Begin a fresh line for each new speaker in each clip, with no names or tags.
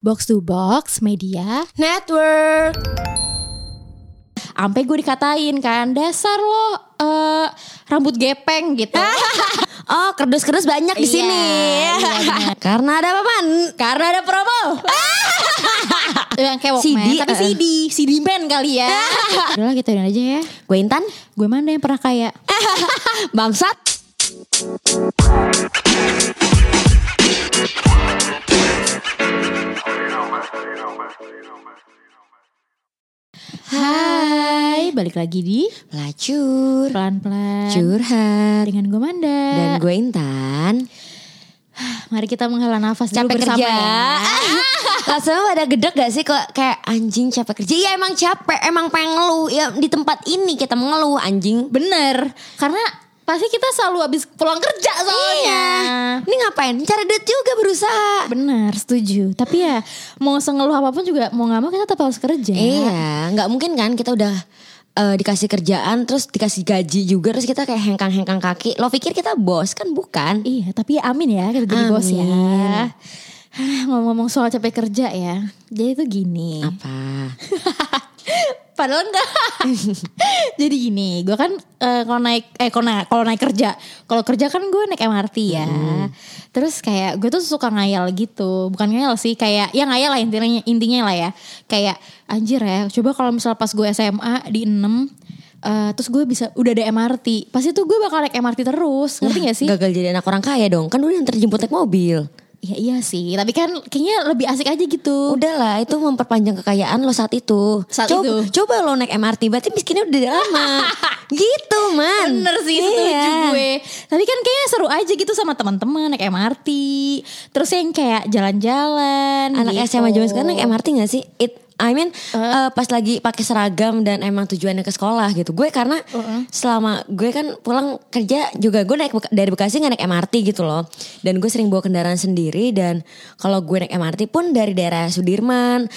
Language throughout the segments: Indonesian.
Box to Box Media
Network.
Sampai gue dikatain kan Dasar lo eh, Rambut gepeng gitu
Oh, kerdus-kerdus banyak di
Iya,
sini.
iya, benar.
Karena ada apa, Man?
Karena ada promo Yang kayak Walkman
CD,
Tapi. CD CD man kali ya Udah lah kita aja ya
Gue Intan.
Gue mana yang pernah kaya
Bangsat.
Hai Balik lagi di
Pelacur.
Pelan-pelan
Curhat.
Dengan gue Manda
Dan gue Intan.
Mari kita menghela nafas dulu
Capek
bersama
kerja.
ya.
Rasanya pada gedek gak sih kok kayak anjing capek kerja? Iya emang capek, emang pengen ngeluh. Ya di tempat ini kita mengeluh anjing.
Bener Karena pasti kita selalu habis pulang kerja soalnya
Iya. Ini ngapain? Cari duit juga berusaha.
Benar, setuju. Tapi ya mau sengeluh apa pun juga mau nggak mau kita tetap harus kerja.
Iya, nggak mungkin kan kita udah eh, dikasih kerjaan terus dikasih gaji juga terus kita kayak hengkang-hengkang kaki. Lo pikir kita bos kan bukan?
Iya, tapi ya amin ya kita jadi bos ya. Ngomong-ngomong soal capek kerja ya. Jadi itu gini.
Apa?
Padahal enggak. jadi gini, gue kan eh, kalau naik eh kalau naik, kalau naik kerja, kalau kerja kan gue naik MRT ya. Terus kayak gue tuh suka ngayal gitu, bukan ngayal sih, kayak ya ngayal lah intinya intinya lah ya. Kayak anjir ya, coba kalau misal pas gue SMA di 6 eh, terus gue bisa udah ada MRT, pasti tuh gue bakal naik MRT terus, ngerti gak sih?
Gagal jadi anak orang kaya dong. Kan udah antar jemput naik mobil.
Ya iya sih, tapi kan kayaknya lebih asik aja gitu.
Udahlah, itu memperpanjang kekayaan lo saat itu.
Saat
coba,
itu.
Coba lo naik MRT, berarti miskinnya udah lama. gitu, man.
Bener sih setuju
Iya.
gue Tapi kan kayaknya seru aja gitu sama teman-teman naik MRT Terus yang kayak jalan-jalan
Anak
gitu.
SMA zaman sekarang naik MRT gak sih? It, I mean eh, pas lagi pakai seragam dan emang tujuannya ke sekolah gitu. Gue karena selama gue kan pulang kerja juga gue naik dari Bekasi nggak naik MRT gitu loh. Dan gue sering bawa kendaraan sendiri dan kalau gue naik MRT pun dari daerah Sudirman.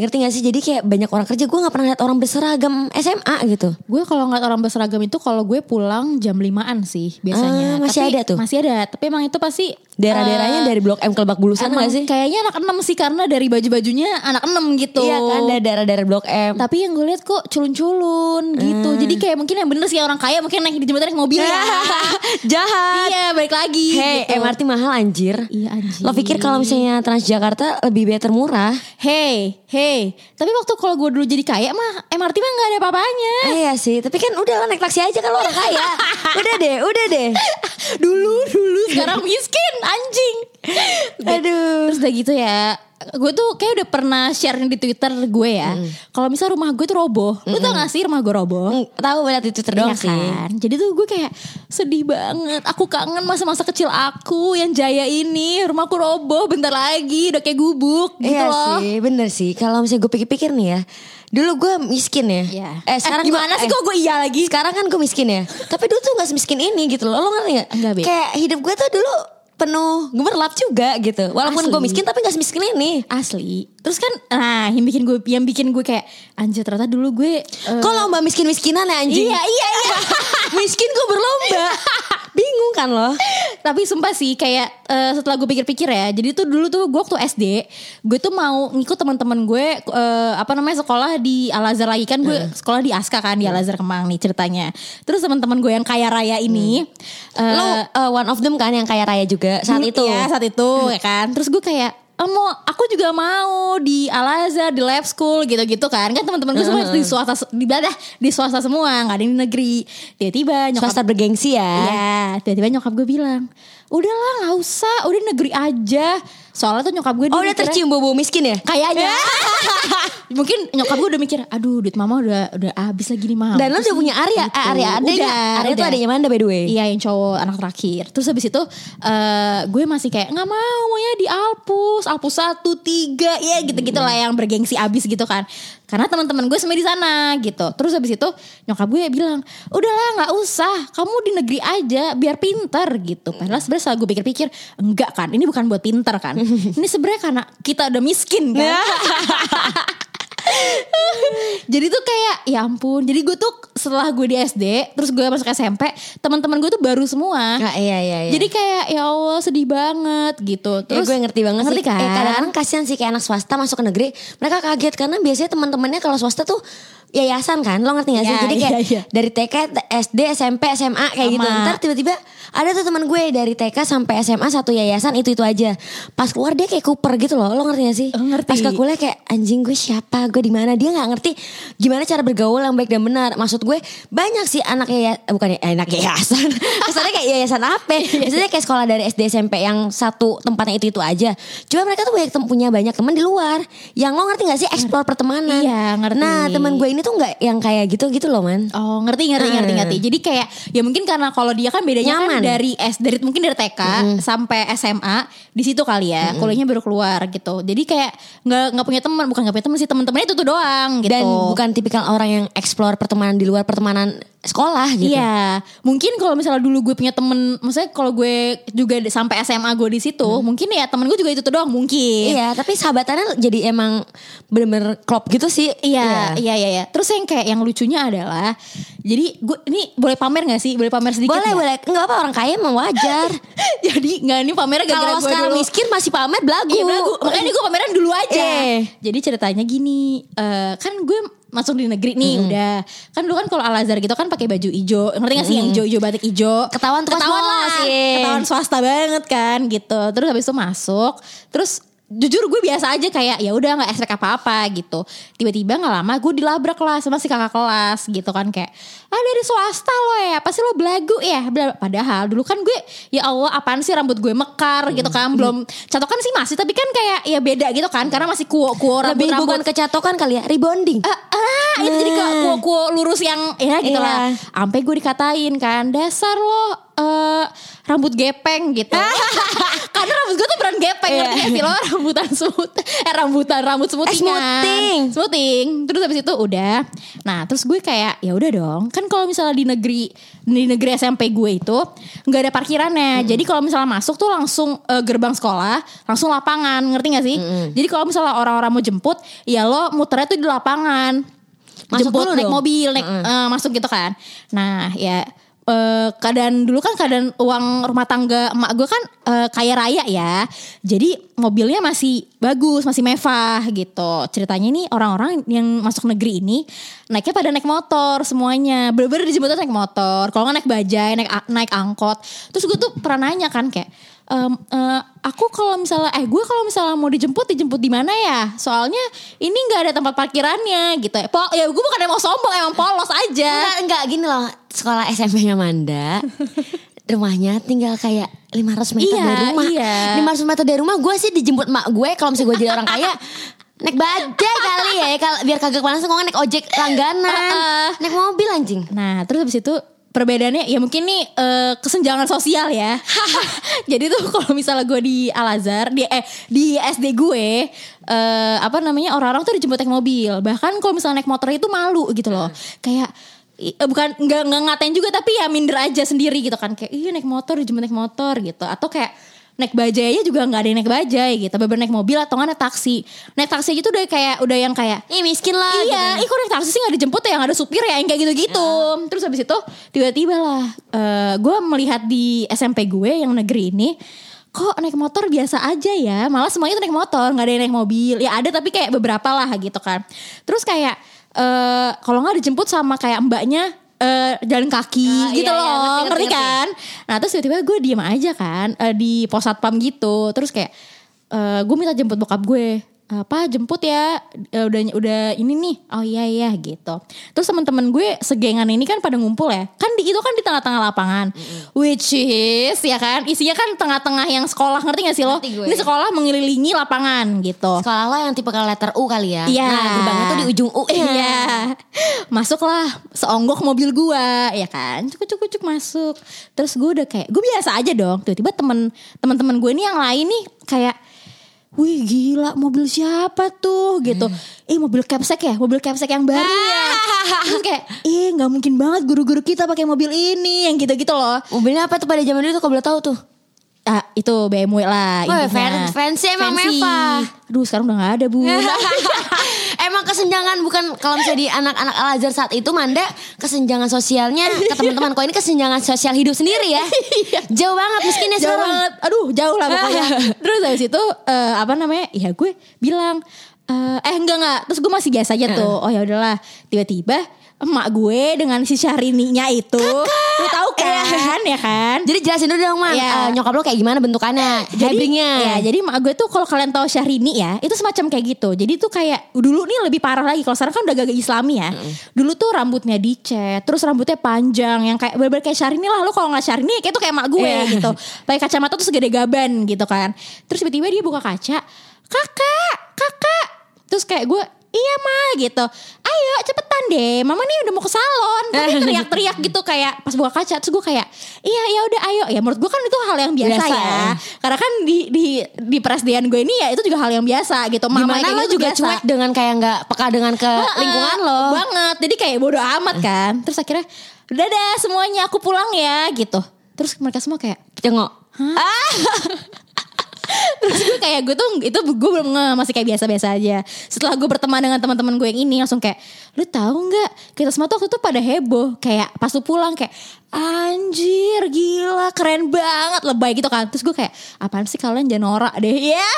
Ngerti gak sih? Jadi kayak banyak orang kerja gue nggak pernah lihat orang berseragam SMA gitu.
Gue kalau ngeliat orang berseragam itu kalau gue pulang jam limaan sih biasanya.
Ah, masih
Tapi-
ada tuh?
Masih ada. Tapi emang itu pasti
Daerah-daerahnya
eh,
dari Blok M ke Lebak Bulus sana gak sih?
Kayaknya anak enam sih karena dari baju-bajunya anak enam gitu.
Iya kan dari daerah-daerah Blok M.
Tapi yang gue lihat kok culun-culun gitu.
Hmm.
Jadi kayak mungkin yang bener sih orang kaya mungkin naik dijemput naik mobil ya.
Jahat.
iya, balik lagi.
Hey,
gitu.
MRT mahal anjir.
Iya anjir.
Lo pikir kalau misalnya Transjakarta lebih better murah?
Hey, hey. Tapi waktu kalau gue dulu jadi kaya mah MRT mah nggak ada apa-apanya.
Ah, iya sih, tapi kan udah lah naik taksi aja kalau orang kaya. udah deh, udah deh.
dulu dulu sekarang miskin anjing.
Aduh.
Terus udah gitu ya. Gue tuh kayak udah pernah share di Twitter gue ya. Kalau misal rumah gue tuh roboh. Lu tau gak sih rumah gue roboh?
Mm, Tahu banget itu Twitter doang
Iya
sih.
kan? Jadi tuh gue kayak sedih banget. Aku kangen masa-masa kecil aku yang jaya ini. Rumahku roboh bentar lagi udah kayak gubuk gitu
Iya
loh.
sih, bener sih. Kalau misalnya gue pikir-pikir nih ya, dulu gue miskin ya.
Iya.
Eh sekarang
Eh, gimana
gua-
sih kok gue iya lagi?
Sekarang kan gue miskin ya. Tapi dulu tuh gak semiskin ini gitu loh. Lo ngerti gak?
Enggak.
Kayak hidup gue tuh dulu penuh gemerlap juga gitu. Walaupun gue miskin tapi gak semiskin ini.
Asli. Terus kan nah yang bikin gue yang bikin gue kayak anjir ternyata dulu gue eh,
Kok lomba miskin-miskinan ya anjing?
Iya, iya, iya.
miskin gue berlomba. Bingung kan lo?
Tapi sumpah sih kayak eh, setelah gue pikir-pikir ya. Jadi tuh dulu tuh gue waktu SD, gue tuh mau ngikut teman-teman gue eh, apa namanya sekolah di Al Azhar lagi kan gue sekolah di Aska kan di Al Azhar Kemang nih ceritanya. Terus teman-teman gue yang kaya raya ini eh,
Lo uh, one of them kan yang kaya raya juga saat
dulu-
itu.
Iya saat itu ya kan. Terus gue kayak "Ah, mau aku juga mau di Al Azhar di lab school gitu-gitu kan. Kan teman-teman gue semua di swasta di mana di swasta semua nggak ada yang di negeri. Tiba-tiba nyokap
Swasta bergengsi ya.
Iya, tiba-tiba nyokap gue bilang, udahlah nggak usah, udah negeri aja. Soalnya tuh nyokap gue
Oh udah
mikirnya-
tercium bau-bau miskin ya?
Kayaknya. Mungkin nyokap gue udah mikir, aduh duit mama udah udah habis lagi nih mama.
Dan lo udah punya Arya,
Gitu.
eh, Arya adanya.
Udah,
Arya tuh adanya Manda by the way.
Iya yang cowok anak terakhir. Terus habis itu eh gue masih kayak nggak mau maunya di Alpus, Alpus satu tiga, ya gitu-gitu lah yang bergengsi abis gitu kan. Karena teman-teman gue semua di sana gitu. Terus habis itu nyokap gue bilang, udahlah nggak usah, kamu di negeri aja biar pinter gitu. Padahal sebenarnya setelah gue pikir-pikir enggak kan, ini bukan buat pinter kan. ini sebenarnya karena kita udah miskin kan. jadi tuh kayak ya ampun. Jadi gue tuh setelah gue di SD terus gue masuk SMP teman-teman gue tuh baru semua
Ah, iya iya iya.
jadi kayak ya Allah sedih banget gitu
Terus
terus
gue ngerti banget
ngerti
sih.
kan
Eh, kadang-kadang kasihan sih kayak anak swasta masuk ke negeri, mereka kaget karena biasanya teman-temannya kalau swasta tuh yayasan kan, lo ngerti gak sih?
Ya,
Jadi kayak
iya, iya.
dari TK, SD, SMP, SMA kayak gitu.
Sama.
Ntar tiba-tiba ada tuh teman gue dari TK sampai SMA satu yayasan itu itu aja. Pas keluar dia kayak Cooper gitu loh, lo ngerti gak sih?
Oh, ngerti.
Pas ke kuliah kayak anjing gue siapa, gue di mana? Dia nggak ngerti gimana cara bergaul yang baik dan benar. Maksud gue banyak sih anak ya bukan ya- anak yayasan. Kesannya kayak yayasan apa? Maksudnya kayak sekolah dari SD SMP yang satu tempatnya itu itu aja. Cuma mereka tuh banyak punya banyak teman di luar. Yang lo ngerti gak sih explore pertemanan?
Iya, ngerti.
Nah teman gue ini tuh nggak yang kayak gitu gitu loh man.
Oh ngerti ngerti ngerti
Hmm.
ngerti. Jadi kayak ya mungkin karena kalau dia kan bedanya
Nyaman.
kan dari S dari mungkin dari TK sampai SMA di situ kali ya. Kuliahnya baru keluar gitu. Jadi kayak nggak nggak punya teman bukan nggak punya teman sih teman-temannya itu tuh doang gitu.
Dan bukan tipikal orang yang explore pertemanan di luar pertemanan sekolah gitu.
Iya, mungkin kalau misalnya dulu gue punya temen, maksudnya kalau gue juga sampai SMA gue di situ, mungkin ya temen gue juga itu tuh doang mungkin.
Iya, tapi sahabatannya jadi emang bener-bener klop gitu sih.
Iya, iya, iya, iya. Terus yang kayak yang lucunya adalah, jadi gue ini boleh pamer gak sih? Boleh pamer sedikit?
Boleh,
nggak?
boleh. Enggak apa orang kaya emang wajar.
jadi nggak ini pamernya gara-gara
Kalau
gue
sekarang
dulu.
miskin masih pamer belagu.
Iya belagu. Makanya gue pameran dulu aja.
Eh.
Jadi ceritanya gini, eh, kan gue masuk di negeri nih udah. Kan dulu kan kalau Al Azhar gitu kan pakai baju ijo. Ngerti gak sih yang ijo-ijo batik ijo?
Ketahuan
Ketahuan lah.
sih.
Ketahuan swasta banget kan gitu. Terus habis itu masuk, terus jujur gue biasa aja kayak ya udah nggak expect apa-apa gitu tiba-tiba nggak lama gue dilabrak kelas sama si kakak kelas gitu kan kayak ah dari swasta lo ya pasti lo belagu ya padahal dulu kan gue ya Allah apaan sih rambut gue mekar gitu kan belum catokan sih masih tapi kan kayak ya beda gitu kan karena masih kuo kuo rambut
Lebih bukan kecatokan kali ya, rebonding.
Ah, ah, itu jadi kayak
Nah.
kuo-kuo lurus yang ya gitu
Iya.
lah. Sampai gue dikatain kan, dasar lo eh, rambut gepeng gitu. Karena rambut gue tuh gepeng,
Iya.
ngerti gak sih lo rambutan semut, eh rambutan rambut semutingan.
Eh, smoothing.
Smoothing. Terus habis itu udah. Nah, terus gue kayak ya udah dong. Kan kalau misalnya di negeri di negeri SMP gue itu nggak ada parkirannya. Jadi kalau misalnya masuk tuh langsung eh, gerbang sekolah, langsung lapangan, ngerti gak sih? Jadi kalau misalnya orang-orang mau jemput, ya lo muternya tuh di lapangan.
Masuk
jemput
dulu
naik
dong.
mobil, naik eh, masuk gitu kan. Nah, ya eh, keadaan dulu kan keadaan uang rumah tangga emak gue kan eh, kaya raya ya. Jadi mobilnya masih bagus, masih mewah gitu. Ceritanya ini orang-orang yang masuk negeri ini naiknya pada naik motor semuanya. Bener-bener dijemputnya naik motor. Kalau nggak naik bajai, naik naik angkot. Terus gue tuh pernah nanya kan kayak Em, eh, aku kalau misalnya eh gue kalau misalnya mau dijemput dijemput di mana ya soalnya ini nggak ada tempat parkirannya gitu ya po ya gue bukan mau sombong emang polos aja
Enggak, enggak gini loh. Sekolah SMP-nya Manda. rumahnya tinggal kayak 500 meter
Iya,
dari rumah.
iya.
500 meter dari rumah gue sih dijemput mak gue kalau misalnya gue jadi orang kaya naik bajai kali ya kalau biar kagak panas gue naik ojek langganan. naik mobil anjing.
Nah terus habis itu perbedaannya ya mungkin nih eh, kesenjangan sosial ya. Jadi tuh kalau misalnya gue di Al Azhar di eh di SD gue eh apa namanya orang-orang tuh dijemput naik mobil. Bahkan kalau misalnya naik motor itu malu gitu loh. Kayak i- eh, bukan nggak ngatain juga tapi ya minder aja sendiri gitu kan kayak iya naik motor dijemput naik motor gitu atau kayak naik bajai aja juga nggak ada yang naik bajai gitu beber naik mobil atau nggak naik taksi naik taksi aja tuh udah kayak udah yang kayak
Ih miskin lah.
Iya,
gitu.
ih kok naik taksi sih gak dijemput ya, yang ada supir ya, yang kayak gitu-gitu. Terus habis itu tiba-tiba lah, eh gue melihat di SMP gue yang negeri ini, kok naik motor biasa aja ya, malah semuanya tuh naik motor, nggak ada yang naik mobil. Ya ada tapi kayak beberapa lah gitu kan. Terus kayak eh kalau nggak dijemput sama kayak mbaknya eh jalan kaki
Ah,
gitu
iya, iya,
loh,
ngerti, ngerti,
ngerti
ngerti.
kan? Nah terus tiba-tiba gue diem aja kan eh, di pos satpam gitu, terus kayak eh gue minta jemput bokap gue apa jemput ya Eh, udah udah ini nih oh iya iya gitu terus teman-teman gue segengan ini kan pada ngumpul ya kan di itu kan di tengah-tengah lapangan which is ya kan isinya kan tengah-tengah yang sekolah ngerti gak sih lo
gue.
ini sekolah mengelilingi lapangan gitu
Sekolah lo yang tipe letter U kali ya.
Iya.
Nah gerbangnya tuh di ujung U.
Iya. Masuklah seonggok mobil gua, ya kan? Cuk cuk cuk masuk. Terus gue udah kayak gue biasa aja dong. Tiba-tiba temen teman-teman gue ini yang lain nih kayak Wih gila mobil siapa tuh? Gitu. Eh mobil capsek ya? Mobil capsek yang baru ya? Terus kayak Eh gak mungkin banget guru-guru kita pakai mobil ini Yang gitu-gitu loh.
Mobilnya apa tuh pada zaman dulu tuh kalau boleh tahu tuh.
Ah, Itu BMW lah
Wah,
intinya.
fan- fancy emang mewah.
Aduh sekarang udah gak ada bu.
Emang kesenjangan bukan kalau misalnya di anak-anak Al Azhar saat itu Manda kesenjangan sosialnya ke teman-teman kok ini kesenjangan sosial hidup sendiri ya. Jauh banget miskinnya
jauh
sekarang.
banget. Aduh jauh lah pokoknya. Terus habis itu eh, apa namanya ya gue bilang eh, eh enggak enggak. Terus gue masih biasa aja tuh. Oh ya udahlah. Tiba-tiba emak gue dengan si Syahrini-nya itu. Lu tahu kan ya kan?
Jadi jelasin dulu dong Mang,
Iya.
Eh, nyokap lo kayak gimana bentukannya,
jadi
hybridnya.
ya jadi emak gue tuh kalau kalian tahu Syahrini ya itu semacam kayak gitu. Jadi tuh kayak dulu nih lebih parah lagi. Kalau sekarang kan udah gagak Islami ya. Dulu tuh rambutnya dicet terus rambutnya panjang. Yang kayak bener kayak Syahrini lah. Lu kalau nggak Syahrini kayak tuh kayak emak gue
Iya.
gitu. Pakai kacamata tuh segede gaban gitu kan. Terus tiba-tiba dia buka kaca. Kakak kakak. Terus kayak gue Iya mah gitu Ayo cepetan deh Mama nih udah mau ke salon Tapi teriak-teriak gitu kayak Pas buka kaca Terus gue kayak Iya ya udah ayo Ya menurut gue kan itu hal yang biasa,
Biasa,
ya
ya.
karena kan di di di presdian gue ini ya itu juga hal yang biasa gitu. Mama kayak
lo
gitu
juga
biasa.
cuek dengan kayak nggak peka dengan ke
Heeh,
lingkungan lo.
Banget. Jadi kayak bodo amat kan. Terus akhirnya udah deh semuanya aku pulang ya gitu. Terus mereka semua kayak
Cengok. Ah,
Terus gue kayak gue tuh itu gue belum masih kayak biasa-biasa aja. Setelah gue berteman dengan teman-teman gue yang ini langsung kayak lu tahu nggak kita semua tuh waktu itu pada heboh kayak pas lu pulang kayak anjir gila keren banget lebay gitu kan. Terus gue kayak apaan sih kalian jangan norak deh ya.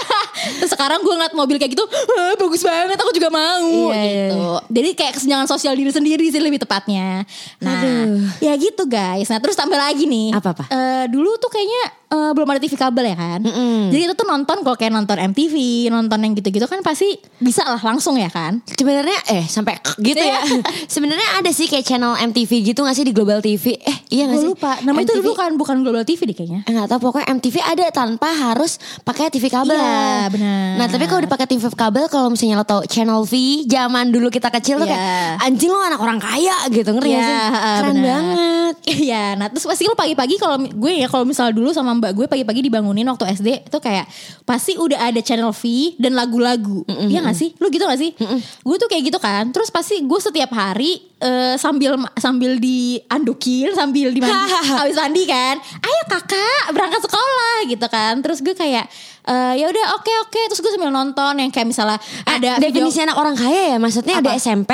Terus sekarang gue ngeliat mobil kayak gitu "Hah, bagus banget aku juga mau
Iya, iya,
gitu. Jadi kayak kesenjangan sosial diri sendiri sih lebih tepatnya. Nah
Aduh.
ya gitu guys. Nah terus tambah lagi nih.
Apa-apa?
Eh, dulu tuh kayaknya eh, belum ada TV kabel ya kan.
Mm-mm.
Jadi itu tuh nonton kalau kayak nonton MTV, nonton yang gitu-gitu kan pasti bisa lah langsung ya kan.
Sebenarnya eh sampai gitu ya. Sebenarnya ada sih kayak channel MTV gitu gak sih di Global TV? Eh iya gak
Gue
sih?
lupa. Nama itu
MTV
dulu kan bukan Global TV deh kayaknya.
Eh, nggak tahu pokoknya MTV ada tanpa harus pakai TV kabel.
Iya, benar.
Nah tapi kalau dipakai TV kabel kalau misalnya lo tau Channel V zaman dulu kita kecil tuh
Iya.
kayak anjing lo anak orang kaya gitu ngerti
Iya,
gak sih? Keren
benar.
banget.
Iya, nah terus pasti lu pagi-pagi kalau gue ya kalau misalnya dulu sama mbak gue pagi-pagi dibangunin waktu SD itu kayak pasti udah ada channel V dan lagu-lagu. Iya gak sih? Lu gitu gak sih? Gue tuh kayak gitu kan. Terus pasti gue setiap hari eh, sambil sambil diandukin, sambil dimandi, habis mandi kan. Ayo kakak berangkat sekolah gitu kan. Terus gue kayak eh, ya udah oke oke. Terus gue sambil nonton yang kayak misalnya ada
Ada
video-
definisi anak orang kaya ya maksudnya
Apa?
SMP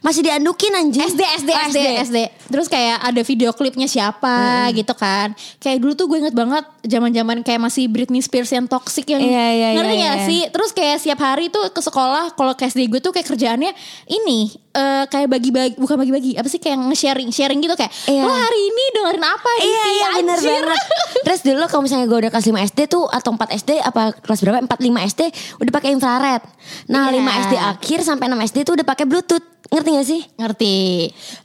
masih diandukin anjing.
SD SD
Oh,
SD SD. Terus kayak ada video klipnya siapa gitu kan. Kayak dulu tuh gue inget banget zaman-zaman kayak masih Britney Spears yang toxic yang
Iya, iya,
ngerti
iya,
gak
iya.
sih? Terus kayak setiap hari tuh ke sekolah kalau kayak SD gue tuh kayak kerjaannya ini eh, kayak bagi-bagi bukan bagi-bagi apa sih kayak nge-sharing sharing gitu kayak
Iya.
lo hari ini dengerin apa
Iya
isi,
iya bener
anjir."
banget Terus dulu kalau misalnya gue udah kelas 5 SD tuh Atau 4 SD apa kelas berapa 4 5 SD Udah pakai infrared Nah
Iya.
5 SD akhir sampai 6 SD tuh udah pakai bluetooth Ngerti gak sih?
ngerti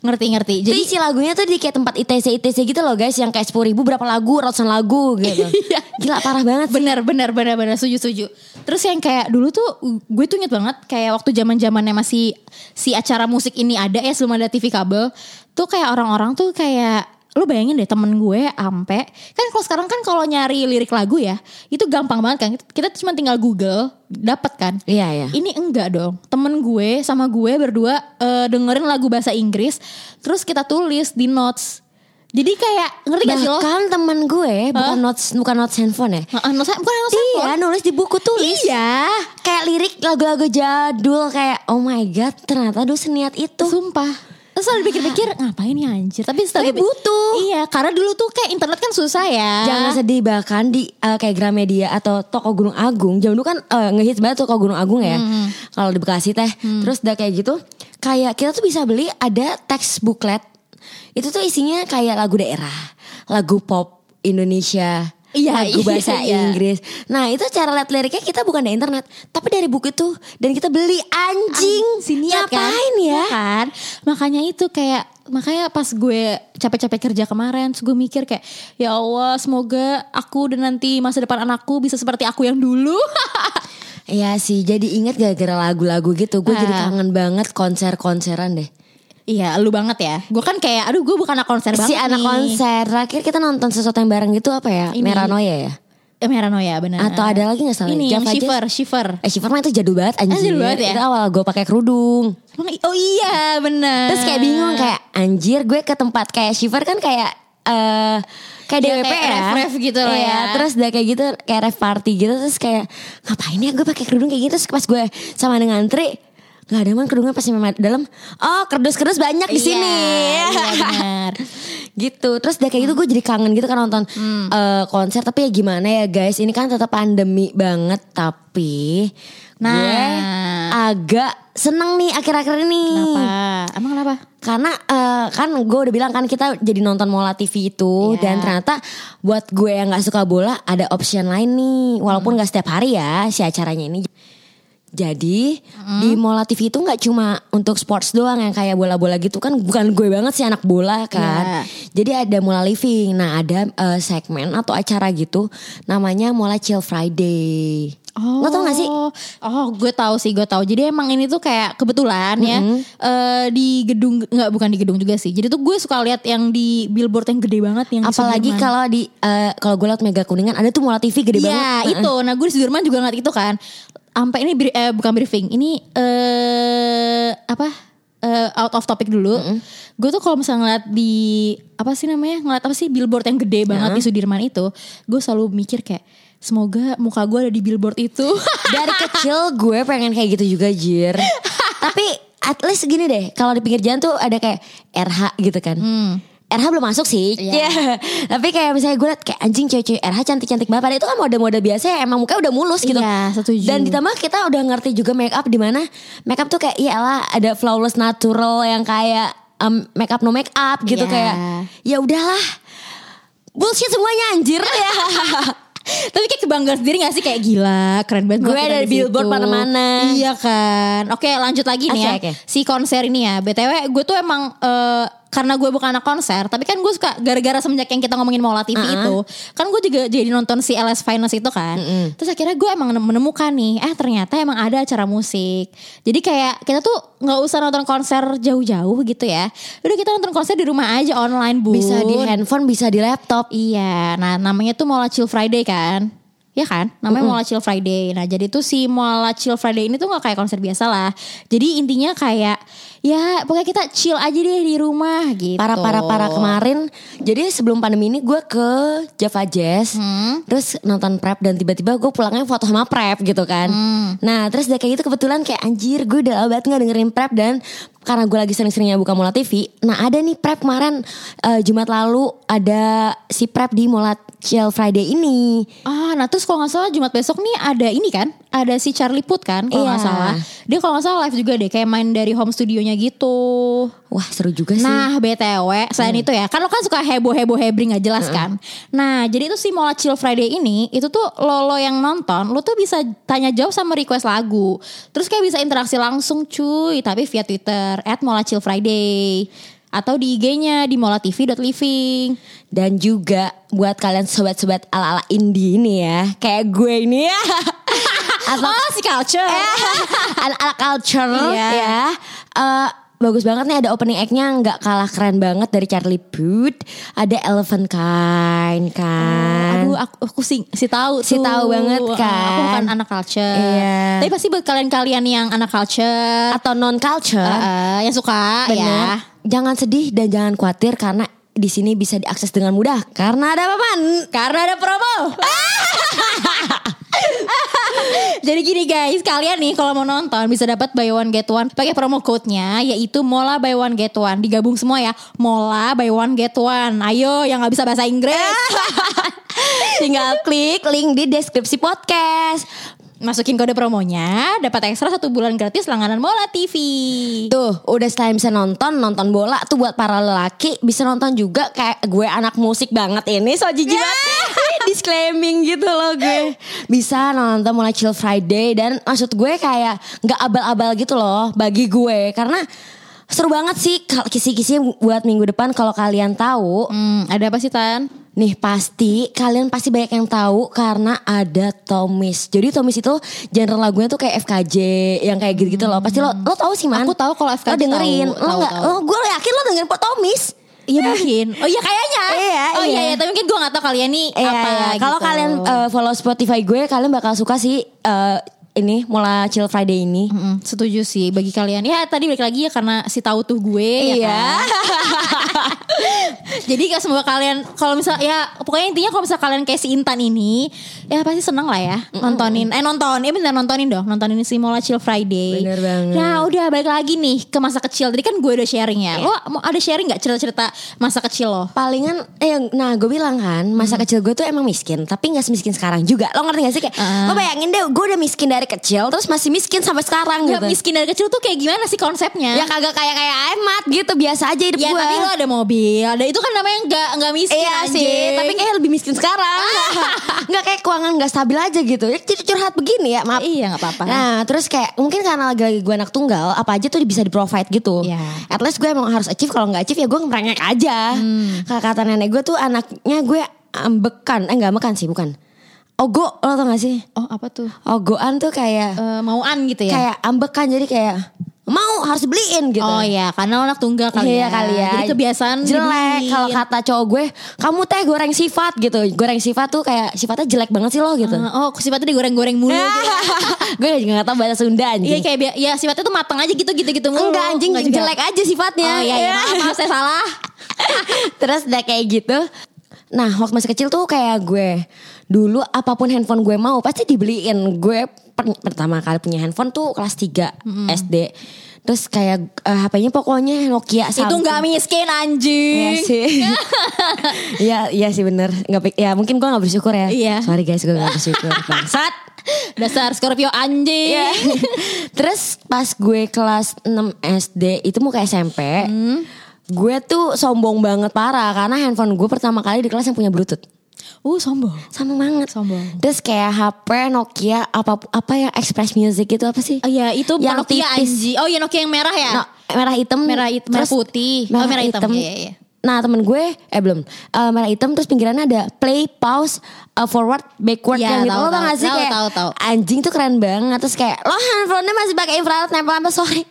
ngerti ngerti
Jadi isi lagunya tuh di kayak tempat ITC ITC gitu loh guys Yang kayak 10 ribu berapa lagu Ratusan lagu gitu
Iya.
Gila parah banget sih
bener bener bener bener setuju setuju terus yang kayak dulu tuh gue tuh inget banget kayak waktu zaman zamannya masih si acara musik ini ada ya sebelum ada TV kabel tuh kayak orang-orang tuh kayak lu bayangin deh temen gue ampe kan kalau sekarang kan kalau nyari lirik lagu ya itu gampang banget kan kita cuma tinggal Google dapat kan?
Iya iya.
Ini enggak dong temen gue sama gue berdua eh, dengerin lagu bahasa Inggris terus kita tulis di notes jadi kayak ngerti gak sih lo
Bahkan temen gue bukan
Hah?
notes bukan notes handphone ya
Heeh, notes bukan notes
Iya
handphone.
nulis di buku tulis
iya
Kayak lirik lagu-lagu jadul Kayak oh my god ternyata dulu seniat itu
Sumpah. Terus selalu pikir-pikir ngapain ya anjir. Tapi setelah
Tapi butuh.
Iya karena dulu tuh kayak internet kan susah ya.
Jangan sedih bahkan di uh, kayak Gramedia atau toko Gunung Agung. Zaman dulu kan uh, ngehits banget toko Gunung Agung ya.
Hmm.
Kalau di Bekasi teh. Terus udah kayak gitu. Kayak kita tuh bisa beli ada teks booklet. Itu tuh isinya kayak lagu daerah. Lagu pop Indonesia.
Iya,
lagu
iya,
bahasa
iya.
Inggris. Nah itu cara lihat liriknya kita bukan dari internet. Tapi dari buku itu. Dan kita beli anjing.
si niat kan.
Ngapain ya?
Iya kan? Makanya itu kayak makanya pas gue capek-capek kerja kemarin gue mikir kayak ya Allah semoga aku dan nanti masa depan anakku bisa seperti aku yang dulu.
Iya sih, jadi inget gara-gara lagu-lagu gitu. Gue jadi
Ah.
kangen banget konser-konseran deh.
Iya lu banget ya. Gue kan kayak aduh gue bukan anak konser banget
si anak
nih.
konser terakhir kita nonton sesuatu yang bareng gitu apa ya
Ini.
Meranoia ya
Eh, Meranoia benar.
atau ada lagi nggak salah
Ini yang
Java Jazz?
shiver, shiver.
eh Shiver mah itu jadul banget anjir
jadul banget ya?
itu awal gue pakai kerudung
oh iya benar.
terus kayak bingung kayak anjir gue ke tempat kayak Shiver kan kayak eh kayak
Ya,
DWP
kayak
ya
ref-ref gitu lah
Iya,
ya.
terus udah kayak gitu kayak ref party gitu terus kayak ngapain ya gue pakai kerudung kayak gitu terus pas gue sama dengan ngantri Gak ada man kerudungnya pasti memang dalam. Oh kerdus-kerdus banyak di
Iya,
sini.
iya benar.
gitu. Terus udah kayak gitu gue jadi kangen gitu kan nonton
Hmm.
eh, konser. Tapi ya gimana ya guys. Ini kan tetap pandemi banget. Tapi
Nah.
gue agak seneng nih akhir-akhir ini.
Kenapa? Emang kenapa?
Karena eh, kan gue udah bilang kan kita jadi nonton Mola TV itu
Iya.
dan ternyata buat gue yang nggak suka bola ada option lain nih walaupun nggak setiap hari ya si acaranya ini. Jadi di Mola TV itu nggak cuma untuk sports doang yang kayak bola-bola gitu kan bukan gue banget sih anak bola kan. Jadi ada Mola Living. Nah ada eh, segmen atau acara gitu namanya Mola Chill Friday.
Oh,
Lo tau gak sih?
Oh, gue tahu sih, gue tahu. Jadi emang ini tuh kayak kebetulan ya eh, di gedung nggak bukan di gedung juga sih. Jadi tuh gue suka lihat yang di billboard yang gede banget yang
Apalagi kalau di eh, kalau gue liat Mega Kuningan ada tuh Mola TV gede banget.
Iya itu. Nah gue di Sudirman juga ngeliat itu kan. Sampai ini eh, bukan briefing. Ini eh apa? eh, out of topic dulu. Gue tuh kalau misalnya ngeliat di apa sih namanya? Ngeliat apa sih billboard yang gede banget di Sudirman itu, gue selalu mikir kayak semoga muka gue ada di billboard itu.
Dari kecil gue pengen kayak gitu juga Jir Tapi at least gini deh Kalau di pinggir jalan tuh ada kayak RH gitu kan RH belum masuk sih
Iya.
Ya. Tapi kayak misalnya gue liat kayak anjing cewek-cewek RH cantik-cantik banget Padahal itu kan mode-mode biasa ya Emang mukanya udah mulus gitu
Iya, setuju.
Dan ditambah kita udah ngerti juga make up di mana Make up tuh kayak iyalah ada flawless natural Yang kayak um, make up no make up gitu
Iya.
kayak Ya udahlah Bullshit semuanya anjir ya
Tapi kayak kebanggaan sendiri gak sih kayak gila keren banget
Gue ada
di
billboard mana-mana.
Iya kan Oke lanjut lagi nih
Oke,
ya
oke.
Si konser ini ya BTW gue tuh emang eh, Karena gue bukan anak konser Tapi kan gue suka Gara-gara semenjak yang kita ngomongin Mola TV itu Kan gue juga jadi nonton si LS Finest itu kan. Terus akhirnya gue emang menemukan nih Eh ternyata emang ada acara musik. Jadi kayak kita tuh nggak usah nonton konser jauh-jauh gitu ya. Udah kita nonton konser di rumah aja online bu
Bisa di handphone bisa di laptop.
Iya, nah namanya tuh Mola Chill Friday kan? Ya kan? Namanya Mola Chill Friday. Nah jadi tuh si Mola Chill Friday ini tuh gak kayak konser biasa lah. Jadi intinya kayak ya pokoknya kita chill aja deh di rumah gitu.
para para para kemarin jadi sebelum pandemi ini gue ke Java Jazz
Hmm.
terus nonton prep dan tiba-tiba gue pulangnya foto sama prep gitu kan
Hmm.
nah terus udah kayak gitu kebetulan kayak anjir gue udah banget nggak dengerin prep dan karena gue lagi sering-seringnya buka Mola TV nah ada nih prep kemarin eh, Jumat lalu ada si prep di Mola Chill Friday ini
Ah, nah terus kalau nggak salah Jumat besok nih ada ini kan? Ada si Charlie Puth kan kalau nggak
Iya.
salah. Dia kalau nggak salah live juga deh kayak main dari home studionya gitu.
wah seru juga sih
Nah BTW selain itu ya Kan lo kan suka heboh-heboh hebring gak jelas kan Nah jadi itu si Mola Chill Friday ini Itu tuh lo, lo yang nonton Lo tuh bisa tanya jawab sama request lagu Terus kayak bisa interaksi langsung cuy Tapi via Twitter At Mola Chill Friday Atau di IG-nya Di molatv.living
dan juga buat kalian sobat-sobat ala-ala indie ini ya kayak gue ini ya atau
Oh si culture
ala-ala culture
Iya.
ya. Eh, bagus banget nih ada opening act-nya nggak kalah keren banget dari Charlie Puth. Ada Elephant Kind kan.
Aduh aku, aku sih si tahu
Si tahu banget
Ah,
kan.
Aku bukan anak culture
Iya.
Tapi pasti buat kalian-kalian yang anak culture
Atau non culture.
eh, Yang suka
Bener.
ya
Jangan sedih dan jangan khawatir karena di sini bisa diakses dengan mudah karena ada apa man?
Karena ada promo. Jadi gini guys, kalian nih kalau mau nonton bisa dapat buy one get one pakai promo code-nya yaitu Mola buy one get one. Digabung semua ya. Mola buy one get one. Ayo yang nggak bisa bahasa Inggris.
Tinggal klik link di deskripsi podcast.
Masukin kode promonya, dapat ekstra satu bulan gratis langganan Mola TV.
Tuh, udah selain bisa nonton, nonton bola tuh buat para lelaki bisa nonton juga kayak gue anak musik banget ini so jijik. Ini Disclaiming gitu loh gue. Bisa nonton mulai Chill Friday dan maksud gue kayak nggak abal-abal gitu loh bagi gue karena seru banget sih kisi-kisi buat minggu depan kalau kalian tahu
Hmm, ada apa sih Tan?
Nih pasti kalian pasti banyak yang tahu karena ada Tomis. Jadi Tomis itu genre lagunya tuh kayak FKJ yang kayak gitu-gitu loh. Pasti lo lo tahu sih man.
Aku tahu kalau FKJ
Lo dengerin.
tahu,
lo
tahu,
nggak?
tahu.
Lo gue yakin lo dengerin Pak Tomis.
Iya mungkin. Oh iya kayaknya.
Iya,
oh iya,
iya.
iya. Tapi mungkin gue gak tahu kalian nih
Iya,
apa
iya. Kalau
gitu.
kalian eh, follow Spotify gue, kalian bakal suka sih eh, ini Mola Chill Friday ini.
Mm, setuju sih bagi kalian. Ya tadi balik lagi ya karena si tahu tuh gue ya
Iya.
kan? Jadi gak semoga kalian kalau misal ya pokoknya intinya kalau misal kalian kayak si Intan ini ya pasti seneng lah ya nontonin eh nonton ya bener nontonin dong nontonin si Mola Chill Friday.
Bener banget.
Nah udah balik lagi nih ke masa kecil. Tadi kan gue udah sharing ya. Lo mau ada sharing nggak cerita-cerita masa kecil lo?
Palingan eh nah gue bilang kan masa kecil gue tuh emang miskin tapi nggak semiskin sekarang juga lo ngerti gak sih kayak
Ah.
lo bayangin deh gue udah miskin dari kecil terus masih miskin sampai sekarang
Gak
gitu
miskin dari kecil tuh kayak gimana sih konsepnya?
ya kagak kayak kayak amat gitu biasa aja hidup
Ya
gue
tapi lo ada mobil, ada itu kan namanya nggak nggak miskin
Iya
anjing.
sih, tapi kayak lebih miskin sekarang. Nggak kayak keuangan nggak stabil aja gitu. Ya cur- curhat begini ya, maaf.
Iya, nggak apa-apa.
Nah, terus kayak mungkin karena lagi gue anak tunggal, apa aja tuh bisa di provide gitu.
Iya.
At least gue emang harus achieve. Kalau nggak achieve ya gue ngerengek aja.
Hmm.
Kata nenek gue tuh anaknya gue ambekan, eh nggak ambekan sih, bukan. Ogo, lo tau gak sih?
oh apa tuh?
Ogoan tuh kayak
Eh, mauan gitu ya?
kayak ambekan jadi kayak mau harus beliin gitu.
Oh iya, karena anak tunggal kali
iya
ya.
kali ya.
Jadi kebiasaan
jelek kalau kata cowok gue, kamu teh goreng sifat gitu. Goreng sifat tuh kayak sifatnya jelek banget sih lo gitu.
Eh, oh sifatnya digoreng-goreng mulu. gitu.
gue juga gak tau bahasa Sunda
Iya
anjing.
kayak bia- ya sifatnya tuh matang aja gitu gitu gitu mulu.
Enggak anjing
Enggak
jelek aja sifatnya.
Oh iya, iya. Maaf, maaf saya salah.
Terus udah kayak gitu. Nah waktu masih kecil tuh kayak gue Dulu apa pun handphone gue mau pasti dibeliin. Gue per- pertama kali punya handphone tuh kelas 3 SD Terus kayak eh, HP-nya pokoknya Nokia
Itu nggak miskin
Iya
anjing.
sih. Iya iya sih bener. Pik- Ya mungkin gue gak bersyukur ya.
Iya.
Sorry guys gue gak bersyukur. Bangsat.
Dasar Scorpio anjing.
Iya. Terus pas gue kelas 6 SD itu mau ke SMP, gue tuh sombong banget parah karena handphone gue pertama kali di kelas yang punya Bluetooth.
Uh sombong.
Sombong banget.
Sombong.
Terus kayak HP Nokia apa apa yang Express Music itu apa sih?
Oh iya itu
Yang
Nokia
tipis.
Oh iya Nokia yang merah ya?
No, merah hitam,
Merah hitam, merah putih. Oh, merah hitam. Iya, iya, iya.
Nah temen gue eh belum Eh, merah hitam terus pinggirannya ada play pause uh, forward backward
Iya,
yang gitu
tahu,
lo tau gak sih
Tahu,
kayak
tahu, tahu.
anjing tuh keren banget terus kayak lo handphonenya masih pakai infrared nempel apa sorry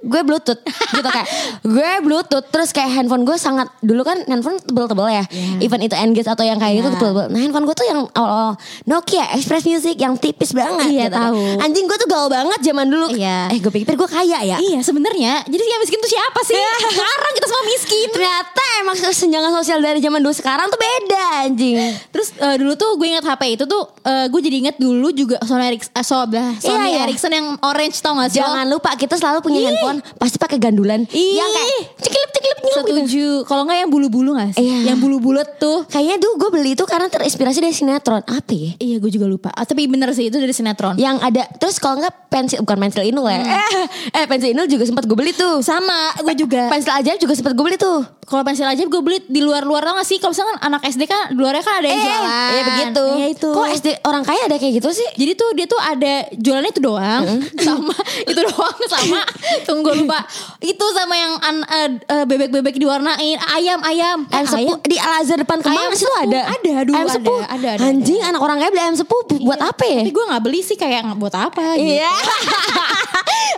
gue bluetooth gitu kayak gue bluetooth terus kayak handphone gue sangat dulu kan handphone tebel-tebel ya
Iya.
even itu engage atau yang kayak gitu
Iya.
tebel-tebel nah handphone gue tuh yang awal Nokia Express Music yang tipis banget
Iya,
gitu.
tahu.
anjing gue tuh gaul banget zaman dulu
Iya.
eh gue pikir gue kaya ya
Iya sebenarnya. Jadi yang miskin tuh siapa sih? Sekarang kita semua miskin.
Ternyata emang senjangan sosial dari zaman dulu sekarang tuh beda anjing.
Terus eh, dulu tuh gue inget HP itu tuh eh, gue jadi inget dulu juga Sony Ericsson, so, bah, Sony
Iya, iya.
Ericsson yang orange tau gak sih?
Jangan lupa kita selalu punya
Ih.
Pasti pakai gandulan
Ih.
yang kayak cekilip cekilip gitu.
Setuju. Kalau nggak yang bulu-bulu gak sih?
Iya.
Yang bulu bulat tuh.
Kayaknya dulu gue beli itu karena terinspirasi dari sinetron apa ya?
Iya gue juga lupa. Ah, tapi bener sih itu dari sinetron.
Yang ada terus kalau nggak pensil bukan pensil inul ya? Eh, eh pensil inul juga sempat gue beli tuh.
Sama gue juga.
Pensil ajaib juga sempat gue beli tuh.
Kalau pensil aja gue beli di luar-luar tau gak sih? Kalau misalkan anak SD kan di luarnya kan ada yang jualan.
iya begitu.
Iya itu.
Kok SD orang kaya ada kayak gitu sih?
Jadi tuh dia tuh ada jualannya itu doang sama itu doang sama tunggu lupa itu sama yang an- eh, eh, bebek-bebek diwarnain ayam ayam Eh,
Ayam sepuh di Al Azhar depan Kemang
Ayam sepuh.
ada.
Ada, dulu
ayam
ada,
sepuh.
ada, ada,
Anjing anak orang kaya beli ayam sepuh buat
Iya.
apa ya?
Tapi gue gak beli sih kayak nggak buat apa gitu.
Iya.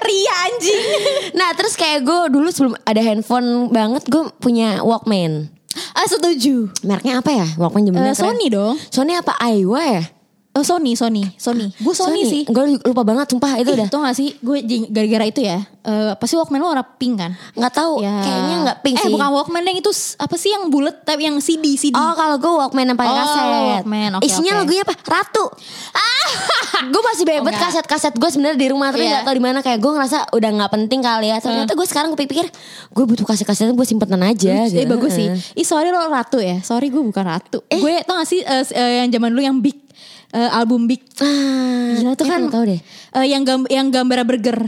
Ria anjing.
nah terus kayak gue dulu sebelum ada handphone banget gue punya Walkman.
Ah setuju.
Mereknya apa ya? Walkman zamannya keren.
Sony dong.
Sony apa Aiwa ya?
Oh Sony, Sony, Sony. Gue Sony, sih.
Gue lupa banget sumpah itu
Ih,
udah.
Tau gak sih gue gara-gara itu ya eh Pasti Walkman lo warna pink kan
Nggak tahu.
Ya.
Kayaknya nggak pink
eh,
sih.
bukan Walkman yang itu Apa sih yang bulat Tapi yang CD CD
Oh kalau gue Walkman yang pakai
Oh,
kaset.
Walkman, oke,
Isinya
oke.
lagunya apa? Ratu. Ah, gue masih bebet
enggak.
kaset-kaset gue sebenarnya di rumah tapi
Iya.
nggak tahu di mana kayak gue ngerasa udah nggak penting kali ya. Ternyata gue sekarang gue pikir gue butuh kaset-kaset gue simpenan aja.
Eh
gitu.
bagus sih
Heeh.
Ih sorry lo ratu ya Sorry gue bukan ratu Gue tau gak sih eh, s- eh, Yang zaman dulu yang big eh, Album big
Ah,
Gila tuh kan
tahu deh.
eh, Yang gam yang gambar burger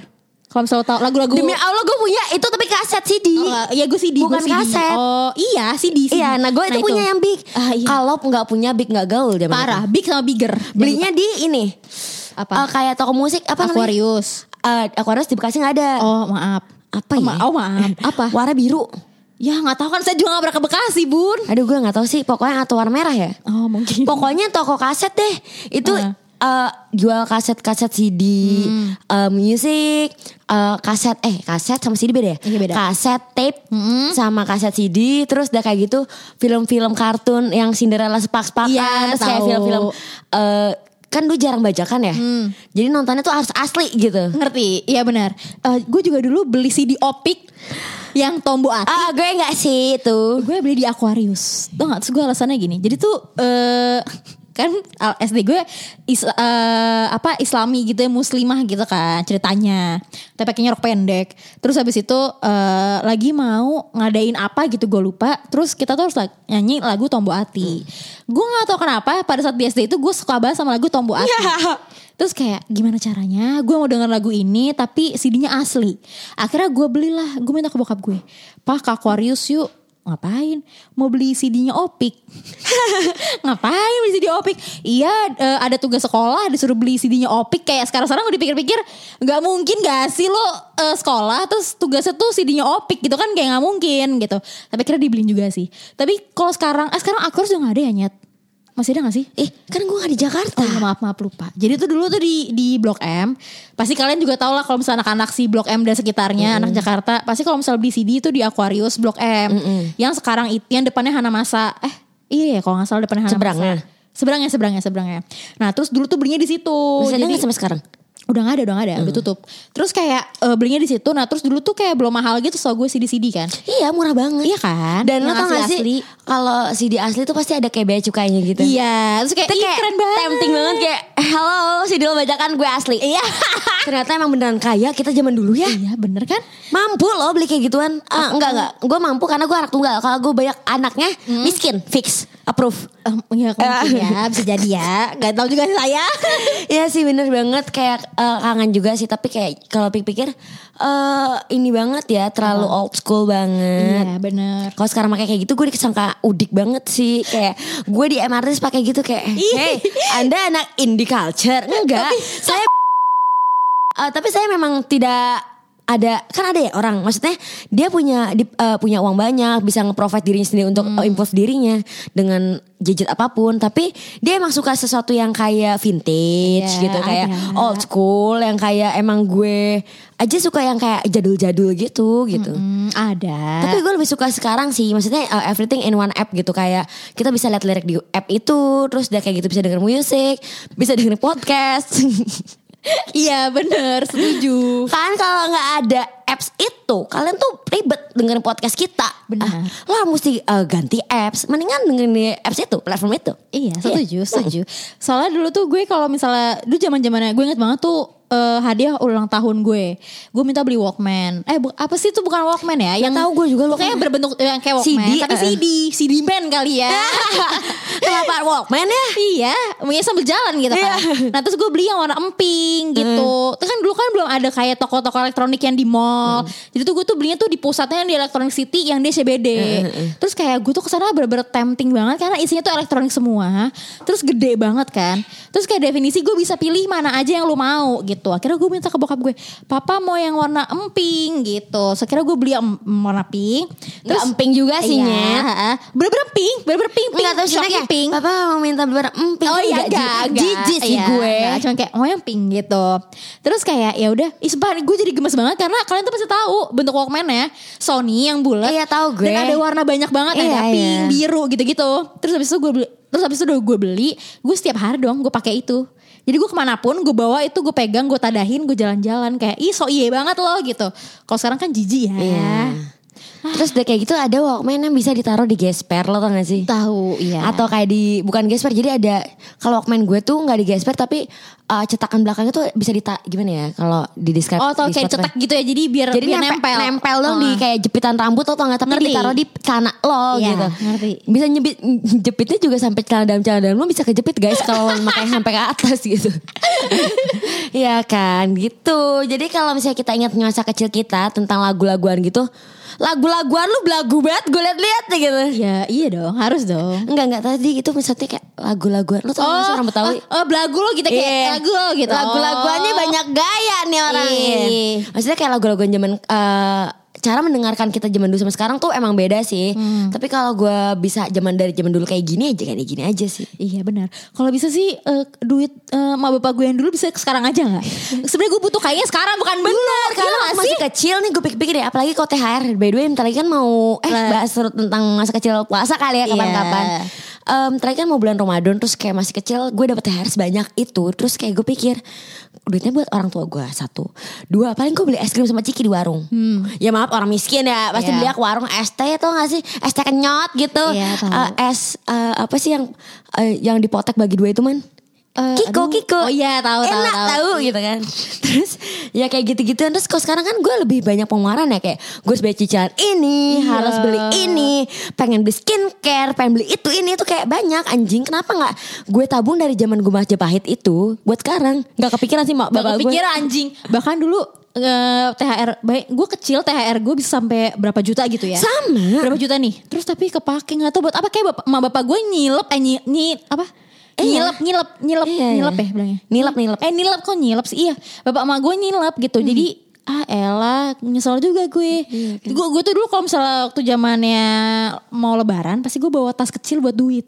Kalau misalnya tau Lagu-lagu
Demi Allah gue punya itu tapi kaset CD.
Oh. Iya gue CD
Bukan
gua CD.
kaset.
Oh iya CD, CD.
Iya, nah gue itu punya yang big.
Ah, iya.
Kalau nggak punya big nggak gaul zaman
Parah
itu.
Big sama bigger
Belinya di ini.
Apa?
Eh, kayak toko musik apa namanya?
Aquarius
Eh, Aquarius di Bekasi nggak ada.
Oh maaf
Apa
oh,
ya?
ma- oh maaf Apa?
Warna biru.
Ya nggak tahu kan saya juga gak pernah ke Bekasi bun
Aduh gue nggak tahu sih. Pokoknya atau warna merah ya.
Oh mungkin
Pokoknya toko kaset deh. Itu
Heeh.
eh, jual kaset-kaset CD,
Hmm.
eh, musik, eh, kaset eh kaset sama CD beda ya?
Iya, beda.
Kaset tape
Mm-mm.
sama kaset CD, terus udah kayak gitu film-film kartun yang Cinderella sepak-sepakan,
Iya,
terus kayak
tahu.
film-film eh, kan dulu jarang bajakan ya. Jadi nontonnya tuh harus asli gitu.
Ngerti? Iya benar. Eh gue juga dulu beli CD Opik yang Tombo Ati.
Ah, gue nggak sih itu.
gue beli di Aquarius. Tuh gak? Terus gue alasannya gini. Jadi tuh eh kan al- SD gue is, eh, apa Islami gitu ya muslimah gitu kan ceritanya. Tapi pakainya rok pendek. Terus habis itu eh, lagi mau ngadain apa gitu gue lupa. Terus kita tuh harus lag- nyanyi lagu Tombo Ati. Gue nggak tahu kenapa pada saat di SD itu gue suka banget sama lagu Tombo Ati. Terus kayak gimana caranya gue mau denger lagu ini tapi CD-nya asli. Akhirnya gue belilah, gue minta ke bokap gue. Pak Aquarius yuk. Ngapain? Mau beli CD-nya Opik. Ngapain beli CD Opik? Iya eh, ada tugas sekolah disuruh beli CD-nya Opik. Kayak sekarang-sekarang gue dipikir-pikir nggak mungkin gak sih lo eh, sekolah terus tugasnya tuh CD-nya Opik gitu kan kayak nggak mungkin gitu. Tapi kira dibeliin juga sih. Tapi kalau sekarang, eh sekarang Aquarius udah gak ada ya Nyet? Masih ada gak sih?
Eh, kan gue gak di Jakarta.
Oh iya, maaf maaf lupa. Jadi tuh dulu tuh di di Blok M, pasti kalian juga tau lah kalau misalnya anak-anak si Blok M dan sekitarnya, anak Jakarta, pasti kalau misalnya beli CD itu di Aquarius Blok M. Yang sekarang itu yang depannya Hana Masa. Eh, iya ya kalau nggak salah depannya Hana
Seberangnya?
Masa. Seberangnya, seberangnya, seberangnya. Nah, terus dulu tuh belinya di situ.
Masih ada
Jadi-
nggak sampai sekarang?
Udah gak ada, udah gak ada, udah tutup. Terus kayak eh, belinya di situ. Nah, terus dulu tuh kayak belum mahal gitu, so gue CD-CD kan.
Iya murah banget.
Iya kan?
Dan lo tau gak sih kalau CD asli tuh pasti ada kayak bea cukainya gitu.
Iya, terus kayak,
Itu
"Ih,
kayak
keren banget.
tempting banget kayak halo CD lo bajakan gue asli. Iya. Ternyata emang beneran kaya kita zaman dulu ya.
Iya, bener kan?
Mampu loh beli kayak gituan. Ah, enggak enggak. Gue mampu karena gue anak tunggal. Kalau gue banyak anaknya miskin, fix, approve.
Em, ya mungkin ya bisa jadi ya Gak tahu juga sih saya
Iya sih bener banget kayak eh, kangen juga sih tapi kayak kalau pikir-pikir eh ini banget ya terlalu old school banget.
Iya bener.
Kalau sekarang pakai kayak gitu gue disangka udik banget sih. Kayak gue di MRT pakai gitu kayak hey anda anak indie culture. Enggak saya Eh, tapi saya memang tidak ada kan ada ya orang. Maksudnya dia punya di- eh, punya uang banyak bisa nge-provide dirinya sendiri untuk
Hmm.
eh, improve dirinya dengan gadget apa pun. Tapi dia emang suka sesuatu yang kayak vintage
Iya,
gitu kayak
ada.
old school yang kayak emang gue aja suka yang kayak jadul-jadul gitu gitu.
Hmm, Ada.
Tapi gue lebih suka sekarang sih Maksudnya uh, everything in one app gitu. Kayak kita bisa lihat lirik di app itu Terus udah kayak gitu bisa denger musik Bisa denger podcast
Iya bener setuju.
Kan kalau nggak ada apps itu Kalian tuh ribet dengerin podcast kita.
Benar.
Ah, Lah mesti uh, ganti apps. Mendingan dengerin apps itu Platform itu.
Iya setuju setuju. Soalnya dulu tuh gue kalau misalnya Dulu zaman zamannya gue inget banget tuh eh, hadiah ulang tahun gue Gue minta beli Walkman Eh bu- apa sih itu bukan Walkman ya Yang
tahu gue juga
Kayak
Walkman.
berbentuk yang kayak Walkman
CD,
Tapi
eh.
CD CD man kali ya
Kenapa Walkman ya?
Iya, maunya sambil jalan gitu kan.
Iya.
Nah terus gue beli yang warna emping gitu. Itu kan dulu kan belum ada kayak toko-toko elektronik yang di mall. Jadi tuh gue tuh belinya tuh di pusatnya yang di Electronic City yang di CBD. Terus kayak gue tuh ke sana bener-bener tempting banget karena isinya tuh elektronik semua. Terus gede banget kan. Terus kayak definisi gue bisa pilih mana aja yang lu mau gitu. Akhirnya gue minta ke bokap gue, papa mau yang warna emping gitu. Sekira gue beli yang warna pink.
Nggak emping juga sih,
iya,
Nyet.
Bener-bener pink, bener-bener pink, pink,
tahu
shocking
kayak
pink.
Papa mau minta ber emping
Oh iya
Nggak,
enggak.
Jijik sih
Iya,
gue
enggak. Cuman kayak mau yang pink gitu. Terus kayak ya udah, sumpah gue jadi gemes banget karena kalian tuh pasti tahu bentuk Walkman ya. Sony yang bulat.
Iya, tahu gue.
Dan ada warna banyak banget
Iya,
ada pink,
iya.
biru gitu-gitu. Terus habis itu gue beli Terus habis itu udah gue beli, gue setiap hari dong gue pakai itu. Jadi gue ke mana pun gue bawa itu gue pegang, gue tadahin, gue jalan-jalan kayak ih so iye banget loh gitu. Kalau sekarang kan jijik ya.
Iya. Terus udah kayak gitu ada Walkman yang bisa ditaruh di gesper lo tau gak sih?
Tahu, iya.
Atau kayak di bukan gesper jadi ada kalau Walkman gue tuh nggak di gesper tapi uh, cetakan belakangnya tuh bisa dita gimana ya kalau di describe
Oh tau kayak cetak gitu ya jadi biar
Jadi
biar
nempel,
nempel.
nempel dong
Oh.
di kayak jepitan rambut lo tau gak Tapi
Ngerti.
ditaruh di celana lo
Iya,
gitu
ngerti.
Bisa nyebit, jepitnya juga sampai celana dalam celana dalam lo bisa kejepit guys Kalau makanya sampai ke atas gitu Iya kan gitu Jadi kalau misalnya kita ingat masa kecil kita Tentang lagu-laguan gitu Lagu-laguan lu belagu banget gue liat-liat deh gitu
Ya iya dong, harus dong.
Enggak enggak tadi itu maksudnya kayak lagu-laguan Lu tau sih orang Betawi?
oh, oh, belagu lo gitu kayak
Iya.
lagu gitu.
Lagu-laguannya
Oh.
banyak gaya nih orangnya.
Iya.
Maksudnya kayak lagu-lagu zaman eh, cara mendengarkan kita zaman dulu sama sekarang tuh emang beda sih.
Hmm.
Tapi kalau gue bisa zaman dari zaman dulu kayak gini aja kayak gini aja sih.
Iya benar. Kalau bisa sih eh, duit eh, ma bapak gue yang dulu bisa sekarang aja nggak? Sebenarnya gue butuh kayaknya sekarang bukan.
Bener, karena
Iya nggak
masih
sih?
kecil nih gue pikir-pikir ya apalagi kalau THR by the way bentar lagi kan mau eh bahas tentang masa kecil puasa kali ya kapan-kapan.
Iya.
Em, terakhir kan mau bulan Ramadan terus kayak masih kecil gue dapet THR sebanyak itu terus kayak gue pikir duitnya buat orang tua gue satu. Dua paling gue beli es krim sama ciki di warung. Ya maaf orang miskin ya. Pasti
Iya.
beli ke warung es teh atau gak sih? Es teh kenyot gitu.
Iya, tahu.
Eh, es eh, apa sih yang eh, yang dipotek bagi dua itu man
Eh,
Kiko,
aduh.
Kiko.
Oh iya, tahu, tahu,
Enak
tahu.
tahu gitu kan. Terus ya kayak gitu-gitu. Terus kok sekarang kan gue lebih banyak pengeluaran ya kayak gue harus beli cicilan ini,
Iya.
harus beli ini, pengen beli skincare, pengen beli itu ini itu kayak banyak anjing. Kenapa nggak gue tabung dari zaman gue Majapahit itu buat sekarang? Nggak kepikiran sih mak
Gak
bapak gue.
kepikiran anjing. Bahkan dulu eh, THR baik gue kecil THR gue bisa sampai berapa juta gitu ya.
Sama.
Berapa juta nih? Terus tapi kepake nggak tahu buat apa kayak bapak, bapak gue nyilep eh nyi, nyi- apa?
Iya.
Nyilep, nyilep, nyilep,
Iya, iya.
nyilep ya bilangnya.
Nilep, nilep.
Eh nilep kok nyilep sih? Iya, bapak emak gue nyilep gitu.
Hmm.
Jadi ah elah nyesel juga gue.
Iya, kan?
Gue gue tuh dulu kalau misalnya waktu zamannya mau lebaran pasti gue bawa tas kecil buat duit.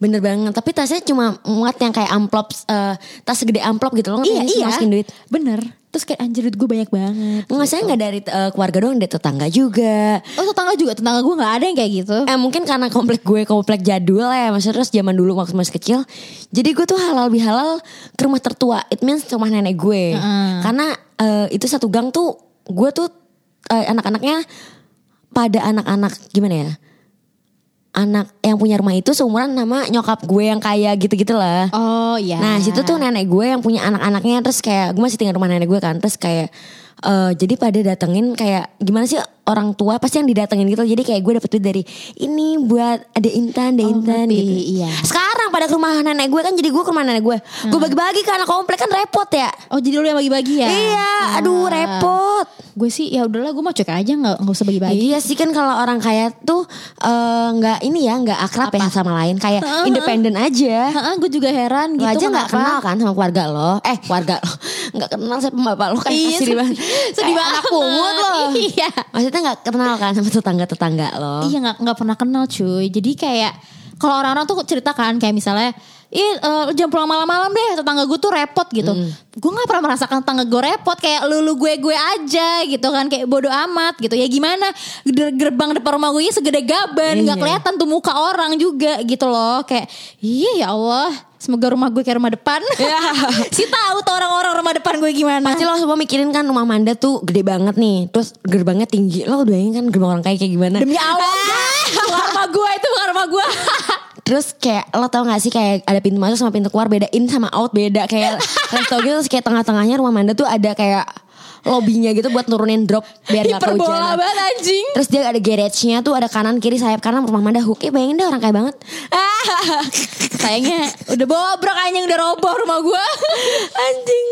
Bener banget. Tapi tasnya cuma muat yang kayak amplop, eh, tas segede amplop gitu loh.
iya iya.
masukin duit.
Bener. Terus kayak anjir duit gue banyak banget.
Nggak saya nggak dari eh, keluarga doang, dari tetangga juga.
Oh tetangga juga tetangga gue nggak ada yang kayak gitu.
Eh mungkin karena komplek gue komplek jadul ya Maksudnya terus zaman dulu waktu masih kecil Jadi gue tuh halal bihalal ke rumah tertua It means rumah nenek gue
Heeh.
Karena eh, itu satu gang tuh Gue tuh eh, anak-anaknya Pada anak-anak gimana ya Anak yang punya rumah itu seumuran sama nyokap gue yang kaya gitu-gitu lah
Oh iya.
Nah situ tuh nenek gue yang punya anak-anaknya terus kayak gue masih tinggal rumah nenek gue kan terus kayak eh jadi pada datengin kayak gimana sih orang tua pasti yang didatengin gitu jadi kayak gue dapet duit dari ini buat ada intan ada
Oh,
intan
ngerti,
gitu.
iya.
Sekarang pada ke rumah nenek gue kan jadi gue ke rumah nenek gue gue bagi-bagi ke anak komplek kan repot ya.
Oh jadi lu yang bagi-bagi ya?
Iya, aduh repot.
Gue sih ya udahlah gue mau cek aja nggak nggak usah bagi-bagi.
Iya sih kan kalau orang kaya tuh eh, nggak ini ya nggak akrab ya sama lain kayak
Heeh.
independen aja.
Heeh, gue juga heran
Lo
gitu.
aja nggak kenal kan sama keluarga lo Eh keluarga lo nggak kenal sama bapak lo kayak
Iya,
sedih banget
sedih
anak
banget.
pungut lo
Iya.
Maksudnya nggak kenal kan sama tetangga-tetangga lo
Iya nggak nggak pernah kenal cuy. Jadi kayak kalau orang-orang tuh ceritakan kayak misalnya, ih eh, jangan pulang malam-malam deh tetangga gue tuh repot gitu. Gue nggak pernah merasakan tetangga gue repot kayak lulu gue gue aja gitu kan kayak bodoh amat gitu. Ya gimana Ger- gerbang depan rumah gue segede gaban nggak
Iya.
kelihatan tuh muka orang juga gitu loh kayak iya ya Allah. Semoga rumah gue kayak rumah depan. si tahu tuh orang-orang rumah depan gue gimana.
Pasti lo semua mikirin kan rumah Manda tuh gede banget nih Terus gerbangnya tinggi Lo bayangin kan gerbang orang kaya kayak gimana
Demi Allah, bukan rumah gue itu.
Terus kayak lo tau gak sih kayak ada pintu masuk sama pintu keluar beda in sama out beda. Kayak resto gitu terus kayak tengah-tengahnya rumah Manda tuh ada kayak lobbynya gitu buat nurunin drop biar gak kehujanan.
banget anjing.
Terus dia ada garage-nya tuh ada kanan kiri sayap kanan rumah Manda hook. Eh bayangin deh orang kaya banget.
Sayangnya udah bobrok anjing udah roboh rumah gue.
Anjing.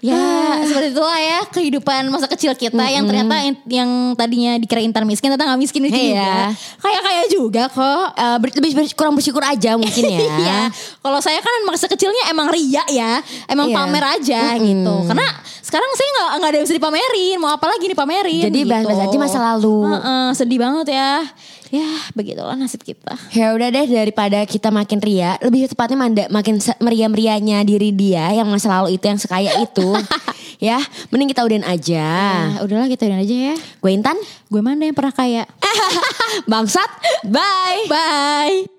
Ya seperti itulah ya kehidupan masa kecil kita yang ternyata yang tadinya dikira intan miskin ternyata nggak miskin itu
Iya.
juga. Kayak kaya juga kok.
Ber- lebih ber- kurang bersyukur aja mungkin ya.
Iya. Kalau saya kan masa kecilnya emang ria ya, emang
Iya.
pamer aja gitu. Karena sekarang saya nggak nggak ada yang bisa dipamerin. Mau apa lagi dipamerin?
Jadi
gitu.
bahas-bahas aja masa lalu.
Heeh, sedih banget ya. Ya begitulah nasib kita.
Ya udah deh daripada kita makin ria, lebih tepatnya Manda makin se- meriah-meriahnya diri dia yang masa lalu itu yang sekaya itu. ya, mending kita udahin aja.
Nah, udahlah kita udahin aja ya.
Gue Intan,
Gue mana yang pernah kaya?
bangsat, bye.
Bye.